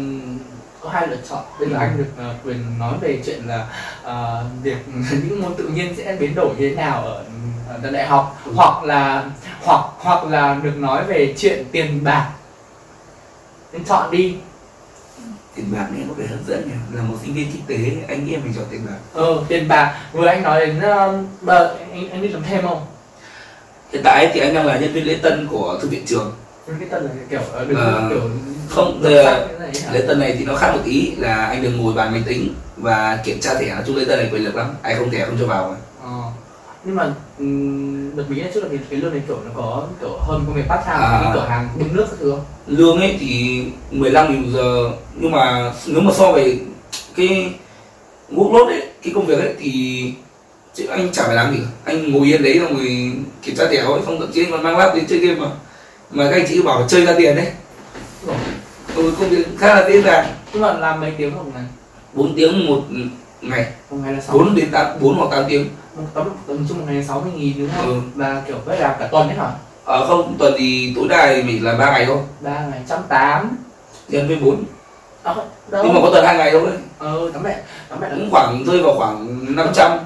có hai lựa chọn. Bây giờ Ừ. anh được ờ, quyền nói về chuyện là ờ, việc những môn tự nhiên sẽ biến đổi như thế nào ở, ở đại học. Ừ. hoặc là hoặc hoặc là được nói về chuyện tiền bạc. Nên chọn đi tiền bạc nghe có vẻ hấp dẫn nhỉ? Là một sinh viên kinh tế anh nghĩ em mình chọn tiền bạc. Ờ tiền bạc. Vừa anh nói đến uh, bờ, anh anh đi làm thêm không? Hiện tại thì anh đang là nhân viên lễ tân của thư viện trường. Cái tân là kiểu ờ, đừng Ờ, kiểu không, hả? lễ tân này thì nó khác một ý là anh được ngồi bàn máy tính và kiểm tra thẻ. Nói chung lễ tân này quyền lực lắm ai không thẻ không cho vào mà. Nhưng mà ừm, được bí là trước là cái, cái lương này kiểu nó có kiểu hơn công việc part time À. như cửa hàng bưng nước các thứ không? Lương ấy thì 15 nghìn một giờ. Nhưng mà nếu mà so về cái workload ấy cái công việc ấy thì chứ anh chả phải làm gì anh ngồi yên đấy xong rồi kiểm tra thẻ thôi xong thậm chí anh còn mang lap đến chơi game mà. Mà các anh chị bảo chơi ra tiền đấy. Rồi. ừ, công việc khá là dễ dàng. Nhưng mà làm mấy tiếng một ngày 4 tiếng một ngày. Một ngày là sáu 4 đến 8 4 hoặc 8 tiếng tấm tầm chung một ngày sáu mươi nghìn đúng không? Ừ. và kiểu phải làm cả tuần đấy hả? Ờ, không tuần thì tối đa thì mình làm 3 ngày thôi. Ba ngày trăm tám. Nhân với 4 à, đâu. Nhưng mà có tuần hai ngày thôi. Ờ tấm mẹ tấm mẹ là cũng khoảng rơi vào khoảng 500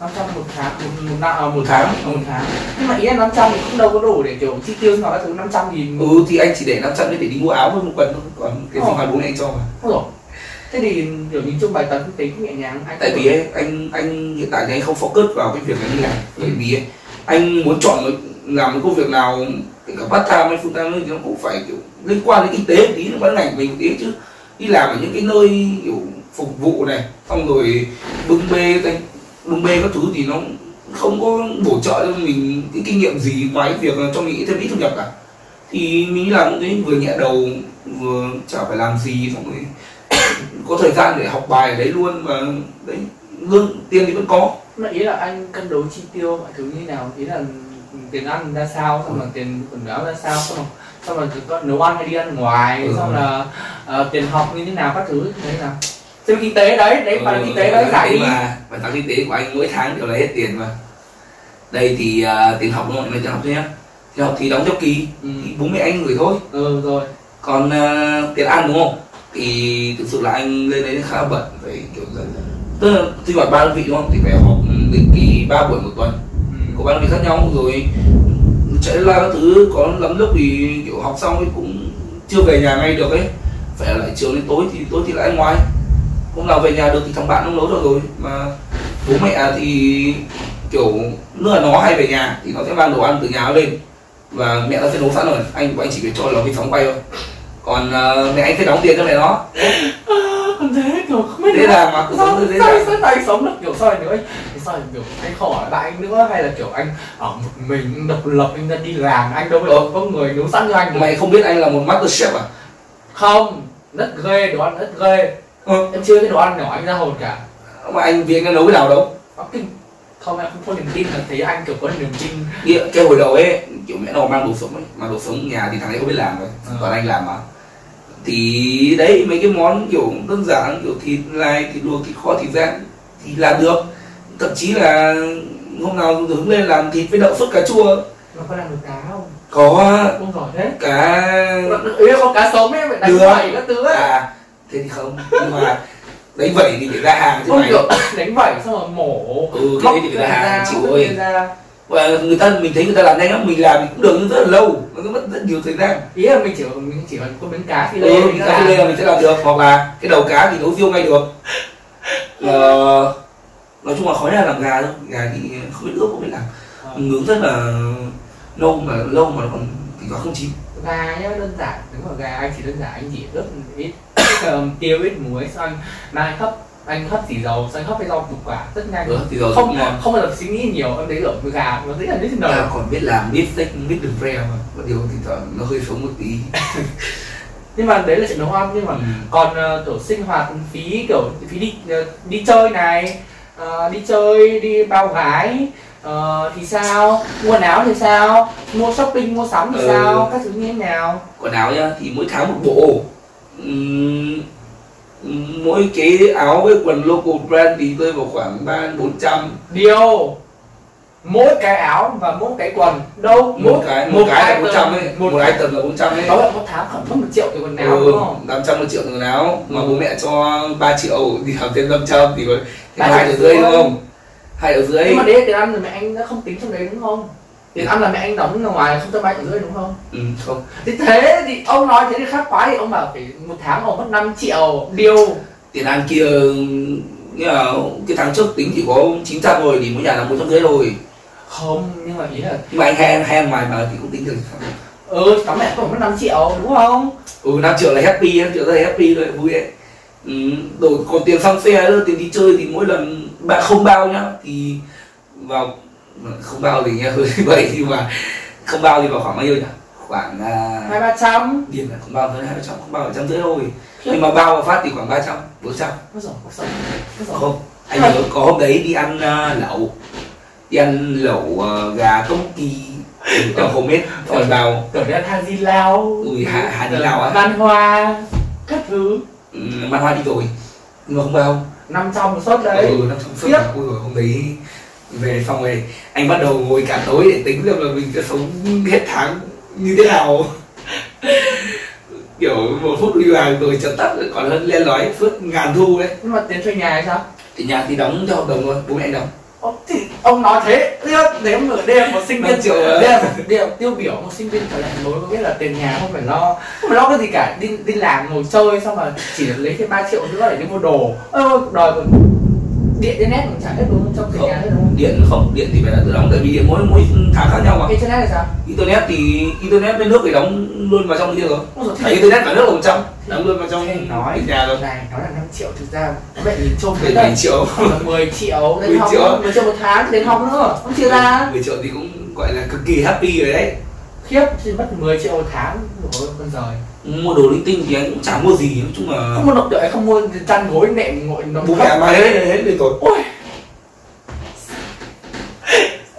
năm trăm một tháng một, một, à, một tháng. một tháng. nhưng mà ý là năm trăm thì cũng đâu có đủ để kiểu chi tiêu hoặc các thứ năm trăm thì ừ thì anh chỉ để 500 để đi mua áo với một quần thôi. Còn cái Ờ. sinh hoạt bố mẹ anh cho mà. Ôi dồi. Thế thì kiểu nhìn chung bài toán kinh tế cũng nhẹ nhàng anh tại vì ấy, anh anh hiện tại thì anh không focus vào cái việc anh làm bởi vì ấy, anh muốn chọn một, làm một công việc nào kể cả part time hay full time thì nó cũng phải kiểu liên quan đến kinh tế một tí nó vẫn ngành mình một tí chứ. Đi làm ở những cái nơi kiểu phục vụ này xong rồi bưng bê bưng bê các thứ thì nó không có bổ trợ cho mình cái kinh nghiệm gì ngoài cái việc là cho mình thêm ít thu nhập cả. Thì mình làm cái vừa nhẹ đầu vừa chả phải làm gì xong rồi có thời gian để học bài đấy luôn và đấy lương tiền thì vẫn có. Mà ý là anh cân đối chi tiêu mọi thứ như nào? Ý là tiền ăn ra sao xong là tiền quần áo ra sao xong rồi xong rồi có nấu ăn hay đi ăn ngoài Ừ. xong là ờ, tiền học như thế nào các thứ đấy là xem kinh tế đấy đấy phải là kinh tế đấy Ừ, giải đi. mà bài toán kinh tế của anh mỗi tháng đều là hết tiền mà. Đây thì à, tiền học không? Này tiền học thôi nhá tiền học thì đóng theo kỳ ừ. bố mẹ anh gửi thôi. Ừ rồi. Còn à, tiền ăn đúng không thì thực sự là anh lên đấy khá bận phải kiểu là tức là sinh hoạt ba đơn vị đúng không? Thì phải học định kỳ ba buổi một tuần. Ừ. của ba đơn vị khác nhau rồi chạy la các thứ có lắm lúc thì kiểu học xong ấy cũng chưa về nhà ngay được ấy. Phải ở lại chiều đến tối thì tối thì lại ngoài. Hôm nào về nhà được thì thằng bạn nó nấu được rồi mà bố mẹ thì kiểu nữa là nó hay về nhà thì nó sẽ mang đồ ăn từ nhà lên. Và mẹ nó sẽ nấu sẵn rồi anh của anh chỉ việc cho nó cái sóng quay thôi còn uh, mẹ anh sẽ đóng tiền cho mẹ nó. Còn thế kiểu không biết dễ dàng mà sao sao sao sao anh sống được kiểu sao nữa anh sao kiểu anh ở lại anh nữa hay là kiểu anh ở một mình độc lập anh ra đi làm anh đâu có có người nấu sẵn cho anh mày không biết anh là một master chef à? Không rất ghê đồ ăn rất ghê. Ừ. em chưa cái đồ ăn nào anh ra hồn cả. Mà anh vì anh nấu cái nào đâu? Không em không có niềm tin là thấy anh kiểu có niềm tin. Nghĩa, cái hồi đầu ấy kiểu mẹ nó mang đồ sống ấy. Mà đồ sống nhà thì thằng ấy không biết làm rồi. Ừ. còn anh làm mà thì đấy mấy cái món kiểu đơn giản kiểu thịt lai thịt luộc thịt kho thịt rang thì làm được. Thậm chí là hôm nào hứng lên làm thịt với đậu phức cà chua. Nó có làm được cá không? Có. Không giỏi thế. Cá. Ý là có cá sống ấy phải đánh vẩy các thứ ấy. À thế thì không. Nhưng mà đấy vậy thì phải ra hàng chứ không mày. kiểu đánh vẩy xong rồi mổ. Ừ cái đấy thì phải ra hàng chịu ơi. ra và người ta mình thấy người ta làm nhanh lắm mình làm thì cũng được nhưng rất là lâu nó mất rất nhiều thời gian. Ý là mình chỉ mình chỉ cần có miếng cá phi lê ừ, mình cá phi lê là mình sẽ làm được hoặc là cái đầu cá thì nấu riêu ngay được. Ờ, nói chung là khó nhất là làm gà thôi gà thì không biết ướp không biết làm. Ờ. nướng rất là lâu mà lâu mà nó còn thì có không chín. Gà nhá đơn giản nếu mà gà anh chỉ đơn giản anh chỉ rất ít tiêu ít muối xong anh hấp anh hấp xì dầu anh hấp với rau củ quả rất nhanh. Ừ, thì rồi không ngon. không bao giờ suy nghĩ nhiều em thấy ở gà nó dễ là đến à, đời còn biết làm biết steak biết đường pre mà. Có điều thì thoảng nó hơi sống một tí. Nhưng mà đấy là chuyện nấu ăn nhưng mà Ừ. còn uh, kiểu sinh hoạt phí kiểu phí đi ờ, đi chơi này ờ, đi chơi đi bao gái ờ, thì sao? Mua quần áo thì sao? Mua shopping mua sắm thì Ừ. sao? Các thứ như thế nào? Quần áo nhá thì mỗi tháng một bộ. Ừm, mỗi cái áo với quần local brand thì rơi vào khoảng ba bốn trăm. Điều mỗi cái áo và mỗi cái quần đâu một cái một cái là bốn trăm ấy một một item là bốn trăm ấy. Đó là một tháng khoảng mất một triệu tiền quần áo ừ, đúng không? năm trăm một triệu quần áo mà Ừ. bố mẹ cho 3 triệu thì học thêm năm trăm thì có hai triệu ở dưới rưỡi. đúng không? Hai ở dưới. Nhưng mà đấy tiền ăn rồi mẹ anh đã không tính trong đấy đúng không tiền ăn là mẹ anh đóng ra ngoài không cho ba triệu rưỡi đúng không? Ừ, không. Thì thế thì ông nói thế thì khác quá thì ông bảo phải một tháng ông mất 5 triệu điều. Tiền ăn kia nghĩa là cái tháng trước tính chỉ có 900 rồi thì mỗi nhà là một trăm rưỡi rồi không nhưng mà ý là nhưng mà anh hay hay ngoài mà thì cũng tính được. Ừ tóm lại cũng mất 5 triệu đúng không? Ừ 5 triệu là happy 5 triệu là happy rồi vui đấy ừ, rồi còn tiền xăng xe nữa tiền đi chơi thì mỗi lần bạn không bao nhá thì vào không bao thì nghe hơi vậy nhưng mà không bao thì vào khoảng bao nhiêu nhỉ? Khoảng à, hai ba trăm. Điểm là không bao tới hai trăm không bao là trăm rưỡi thôi. Nhưng mà bao vào phát thì khoảng ba trăm bốn trăm. Không anh nhớ có hôm đấy đi ăn à, lẩu. Đi ăn lẩu à, gà công kỳ. Ở hôm hết còn bao tưởng đây là Hà Di Lao Ui, Hà- Hà Di Lao á? Văn Hoa các thứ. Ừ, man hoa đi rồi. Nhưng mà không bao. Năm trăm một suất đấy. Ừ năm trăm suất ui rồi hôm đấy về xong rồi anh bắt đầu ngồi cả tối để tính xem là mình sẽ sống hết tháng như thế nào. Kiểu một phút đi vào rồi chợt tắt rồi còn hơn len lói phước ngàn thu đấy. Nhưng mà tiền thuê nhà hay sao? Thì nhà thì đóng theo hợp đồng thôi bố mẹ anh đóng. Ô, thì ông nói thế nếu mà đây là một sinh viên triệu à? đây là một đây là tiêu biểu một sinh viên trở lại mới có biết là tiền nhà không phải lo không phải lo cái gì cả đi đi làm ngồi chơi xong mà chỉ được lấy thêm 3 triệu nữa để đi mua đồ. Ơ đòi còn điện internet cũng trả hết không trong tiền nhà hết đúng không điện không điện thì phải là tự đóng tại vì điện mỗi mỗi tháng khác nhau mà. Internet là sao? Internet thì internet bên nước phải đóng luôn vào trong kia rồi. Tại internet cả nước là một trăm. Đóng luôn vào trong Thế nói nhà rồi. này nó là 5 triệu thực ra bạn nhìn chung đấy triệu. Là 10 triệu đến 10 học triệu. 10 triệu một tháng đến học nữa không chia ra. 10 triệu thì cũng gọi là cực kỳ happy rồi đấy. Khiếp thì mất 10 triệu một tháng rồi con giời mua đồ linh tinh thì anh cũng chả mua gì nói chung là không mua động đợi không mua chăn gối nệm ngồi nó bố mẹ mà hết hết rồi rồi. Ôi.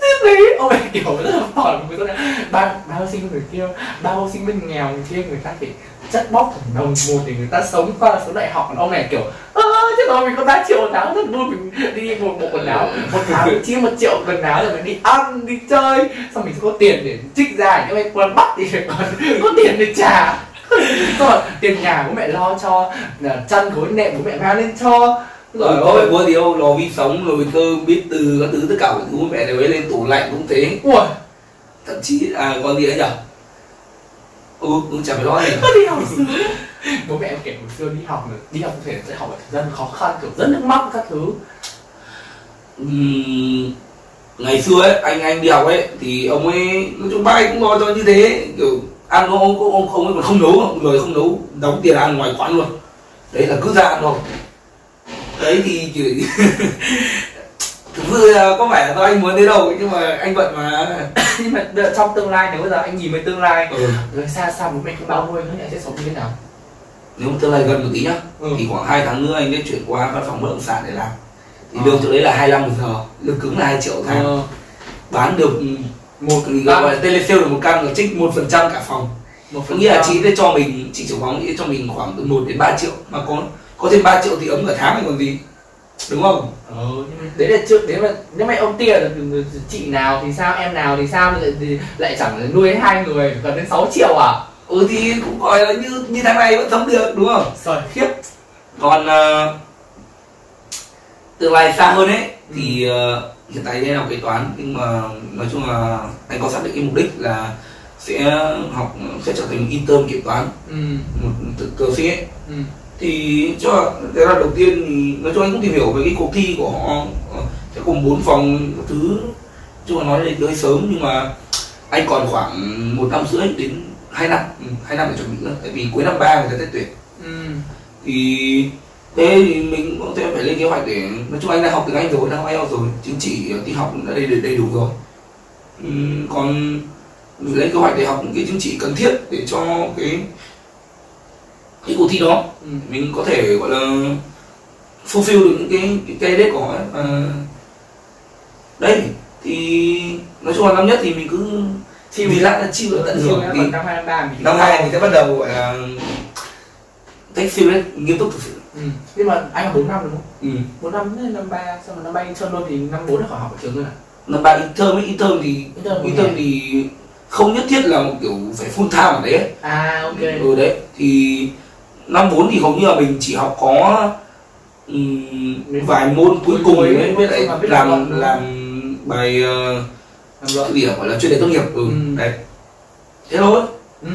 Thế đấy ông ấy kiểu rất là phỏng người ta nói, ba ba học sinh người kia ba học sinh bên nghèo người kia người ta phải chất bóc đồng một để người ta sống qua sống đại học. Còn ông này kiểu ơ chứ rồi mình có 3 triệu một tháng rất vui mình đi một bộ quần áo một tháng mình chia một triệu quần áo rồi mình đi ăn đi chơi. Xong mình sẽ có tiền để trích ra những cái quần bắt thì phải còn có tiền để trả rồi tiền nhà bố mẹ lo cho chăn gối nệm bố mẹ mang lên cho. Rồi phải mua gì đâu lò vi sóng rồi cơm bít từ các thứ tất cả mọi thứ bố mẹ đều ấy lên tủ lạnh cũng thế. Ui thậm chí à còn gì nữa nhỉ ừ cũng chả phải lo gì. Đi học bố mẹ em kể hồi xưa đi học đi học thể sẽ học ở thời gian khó khăn kiểu rất nước mắt các thứ. Ừm, ngày xưa ấy anh anh đi học ấy thì ông ấy nói chung ba cũng lo cho như thế kiểu ăn ông ông ông, ông ấy còn không nấu người không nấu đóng tiền ăn ngoài quán luôn. Đấy là cứ ra ăn thôi. Đấy thì chỉ thực sự là có phải là do anh muốn thế đâu nhưng mà anh bận mà. Nhưng mà trong tương lai nếu bây giờ anh nhìn về tương lai ừ. rồi xa xa bố mẹ không bao nuôi nữa sẽ sống như thế nào? Nếu mà tương lai gần một tí nhá ừ. thì khoảng 2 tháng nữa anh sẽ chuyển qua văn phòng bất động sản để làm. Thì Ờ. lương chỗ đấy là 25 một giờ lương cứng là 2 triệu tháng ờ, bán được một gọi là telesale được một căn là trích một phần trăm cả phòng. Một có nghĩa là chị sẽ cho mình chị trưởng phòng sẽ cho mình khoảng từ 1 đến 3 triệu mà có có thêm 3 triệu thì ấm cả tháng này còn gì. Đúng không? Ờ, nhưng mà đấy là trước đấy mà nếu mà ông tia từ chị nào thì sao em nào thì sao lại, thì lại chẳng nuôi hai người gần đến 6 triệu à? Ừ thì cũng gọi là như như tháng này vẫn sống được đúng không? Rồi. Khiếp. Còn ờ, tương lai xa hơn ấy thì ờ, hiện tại đang học kế toán nhưng mà nói chung là anh có xác định cái mục đích là sẽ học sẽ trở thành intern kiểm toán ừ. một cơ sĩ ấy. Ừ. Thì cho cái là đầu tiên thì nói chung anh cũng tìm hiểu về cái cuộc thi của họ Ờ, sẽ cùng bốn phòng các thứ. Chứ mà nói đây hơi sớm nhưng mà anh còn khoảng một năm rưỡi đến hai năm ừ, hai năm để chuẩn bị nữa tại vì cuối năm ba người ta sẽ tuyển. Ừ. Thì thế thì mình cũng sẽ phải lên kế hoạch để nói chung anh đã học tiếng anh rồi đã học IELTS rồi chứng chỉ tin học đã đầy đầy đủ rồi. Ừm, còn mình lên kế hoạch để học những cái chứng chỉ cần thiết để cho cái cái cuộc thi đó. Mình có thể gọi là fulfill được những cái cái cái đết của họ ấy. Ờ, đấy thì nói chung là năm nhất thì mình cứ Chill. vì lát là là tận hưởng thì năm hai năm ba mình. Năm hai mình sẽ bắt đầu gọi là take serious nghiêm túc thực sự ừ. nhưng mà anh là bốn năm đúng không? Ừ. bốn năm đến năm ba? Xong rồi năm ba intern luôn thì năm bốn là khỏi học ở trường luôn à? Năm ba intern với intern thì Intern intern thì không nhất thiết là một kiểu phải full time ở đấy ấy. à ok. Ừ đấy. Thì năm 4 thì hầu như là mình chỉ học có ừm, vài môn cuối cùng cuối, ấy với lại làm đúng làm bài ờ, làm luận. gì à, gọi là chuyên đề tốt nghiệp. Ừ, Ừ. đấy. Thế thôi. Ừ,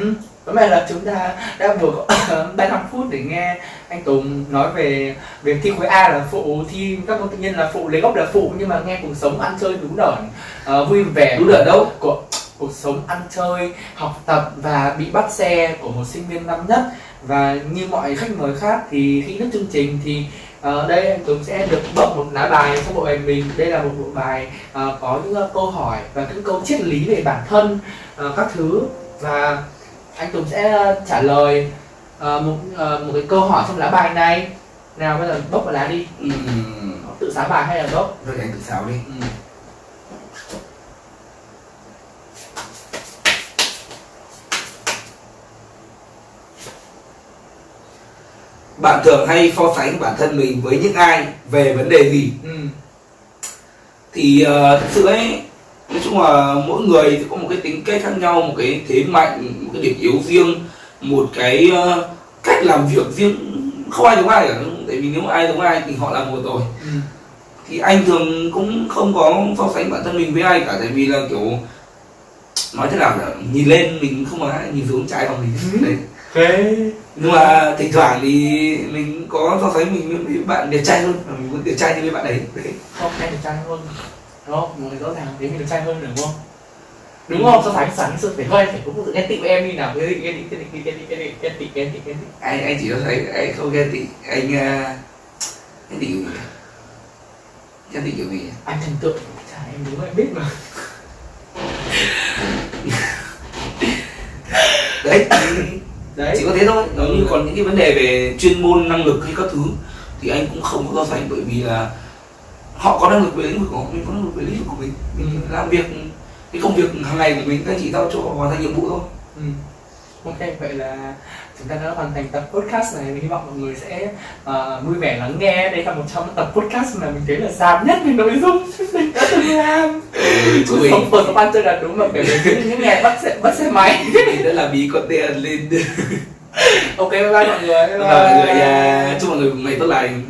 Hôm nay là chúng ta đã vừa có 35 phút để nghe anh Tùng nói về việc thi khối A là phụ, thi các môn tự nhiên là phụ, lấy gốc là phụ nhưng mà nghe cuộc sống ăn chơi đúng đởn, uh, ờ, vui vẻ đúng ở đâu. Của cuộc sống ăn chơi, học tập và bị bắt xe của một sinh viên năm nhất. Và như mọi khách mời khác thì khi nước chương trình thì ờ, đây anh Tùng sẽ được bốc một lá bài trong bộ bài mình. Đây là một bộ bài uh, có những uh, câu hỏi và những câu triết lý về bản thân uh, các thứ. Và anh Tùng sẽ ờ, trả lời ờ, một ờ, một cái câu hỏi trong lá bài này. Nào bây giờ bốc vào lá đi. Ừm, tự sáng bài hay là bốc? Thôi anh tự xáo đi. Bạn thường hay so sánh bản thân mình với những ai? Về vấn đề gì? Ừ. thì uh, thực sự ấy nói chung là mỗi người thì có một cái tính cách khác nhau một cái thế mạnh một cái điểm yếu riêng một cái ờ, cách làm việc riêng. Không ai giống ai cả tại vì nếu mà ai giống ai thì họ là một rồi. Ừ. thì anh thường cũng không có so sánh bản thân mình với ai cả tại vì là kiểu nói thế nào nhỉ nhìn lên mình không ai nhìn xuống trái bằng mình. Đấy. Thế nhưng mà thỉnh thoảng thì mình có so sánh mình với bạn đẹp trai hơn mình muốn đẹp trai như với bạn ấy. Đấy. Không anh được trai hơn đúng không? Một người rõ ràng thế mình được trai hơn đúng không? Đúng không? So sánh sẵn sự phải hơi phải có một sự ghen tị với em đi nào ghen tị ghen tị ghen tị ghen tị ghen tị ghen tị ghen tị ghen tị anh anh chỉ có thấy anh không ghen tị anh ghen tị kiểu gì ghen tị kiểu gì anh thần tượng. Chả em đúng em biết mà. Đấy. Đấy. Chỉ có thế thôi. Nó như còn những cái vấn đề về chuyên môn năng lực hay các thứ thì anh cũng không có so sánh bởi vì là họ có năng lực về lĩnh vực của họ mình có năng lực về lĩnh vực của mình. Mình Ừ. làm việc cái công việc hàng ngày của mình anh chỉ giao cho hoàn thành nhiệm vụ thôi. Ừ. ok vậy là chúng ta đã hoàn thành tập podcast này. Mình hy vọng mọi người sẽ ờ, vui vẻ lắng nghe. Đây là một trong những tập podcast mà mình thấy là dài nhất về nội dung. Mình đã từng làm cuộc sống của các bạn là đúng mà kể về những ngày bắt xe bắt xe máy. Mình đã làm bí content lên. Ok bye bye mọi người bye Và mọi người chúc mọi người ngày tốt lành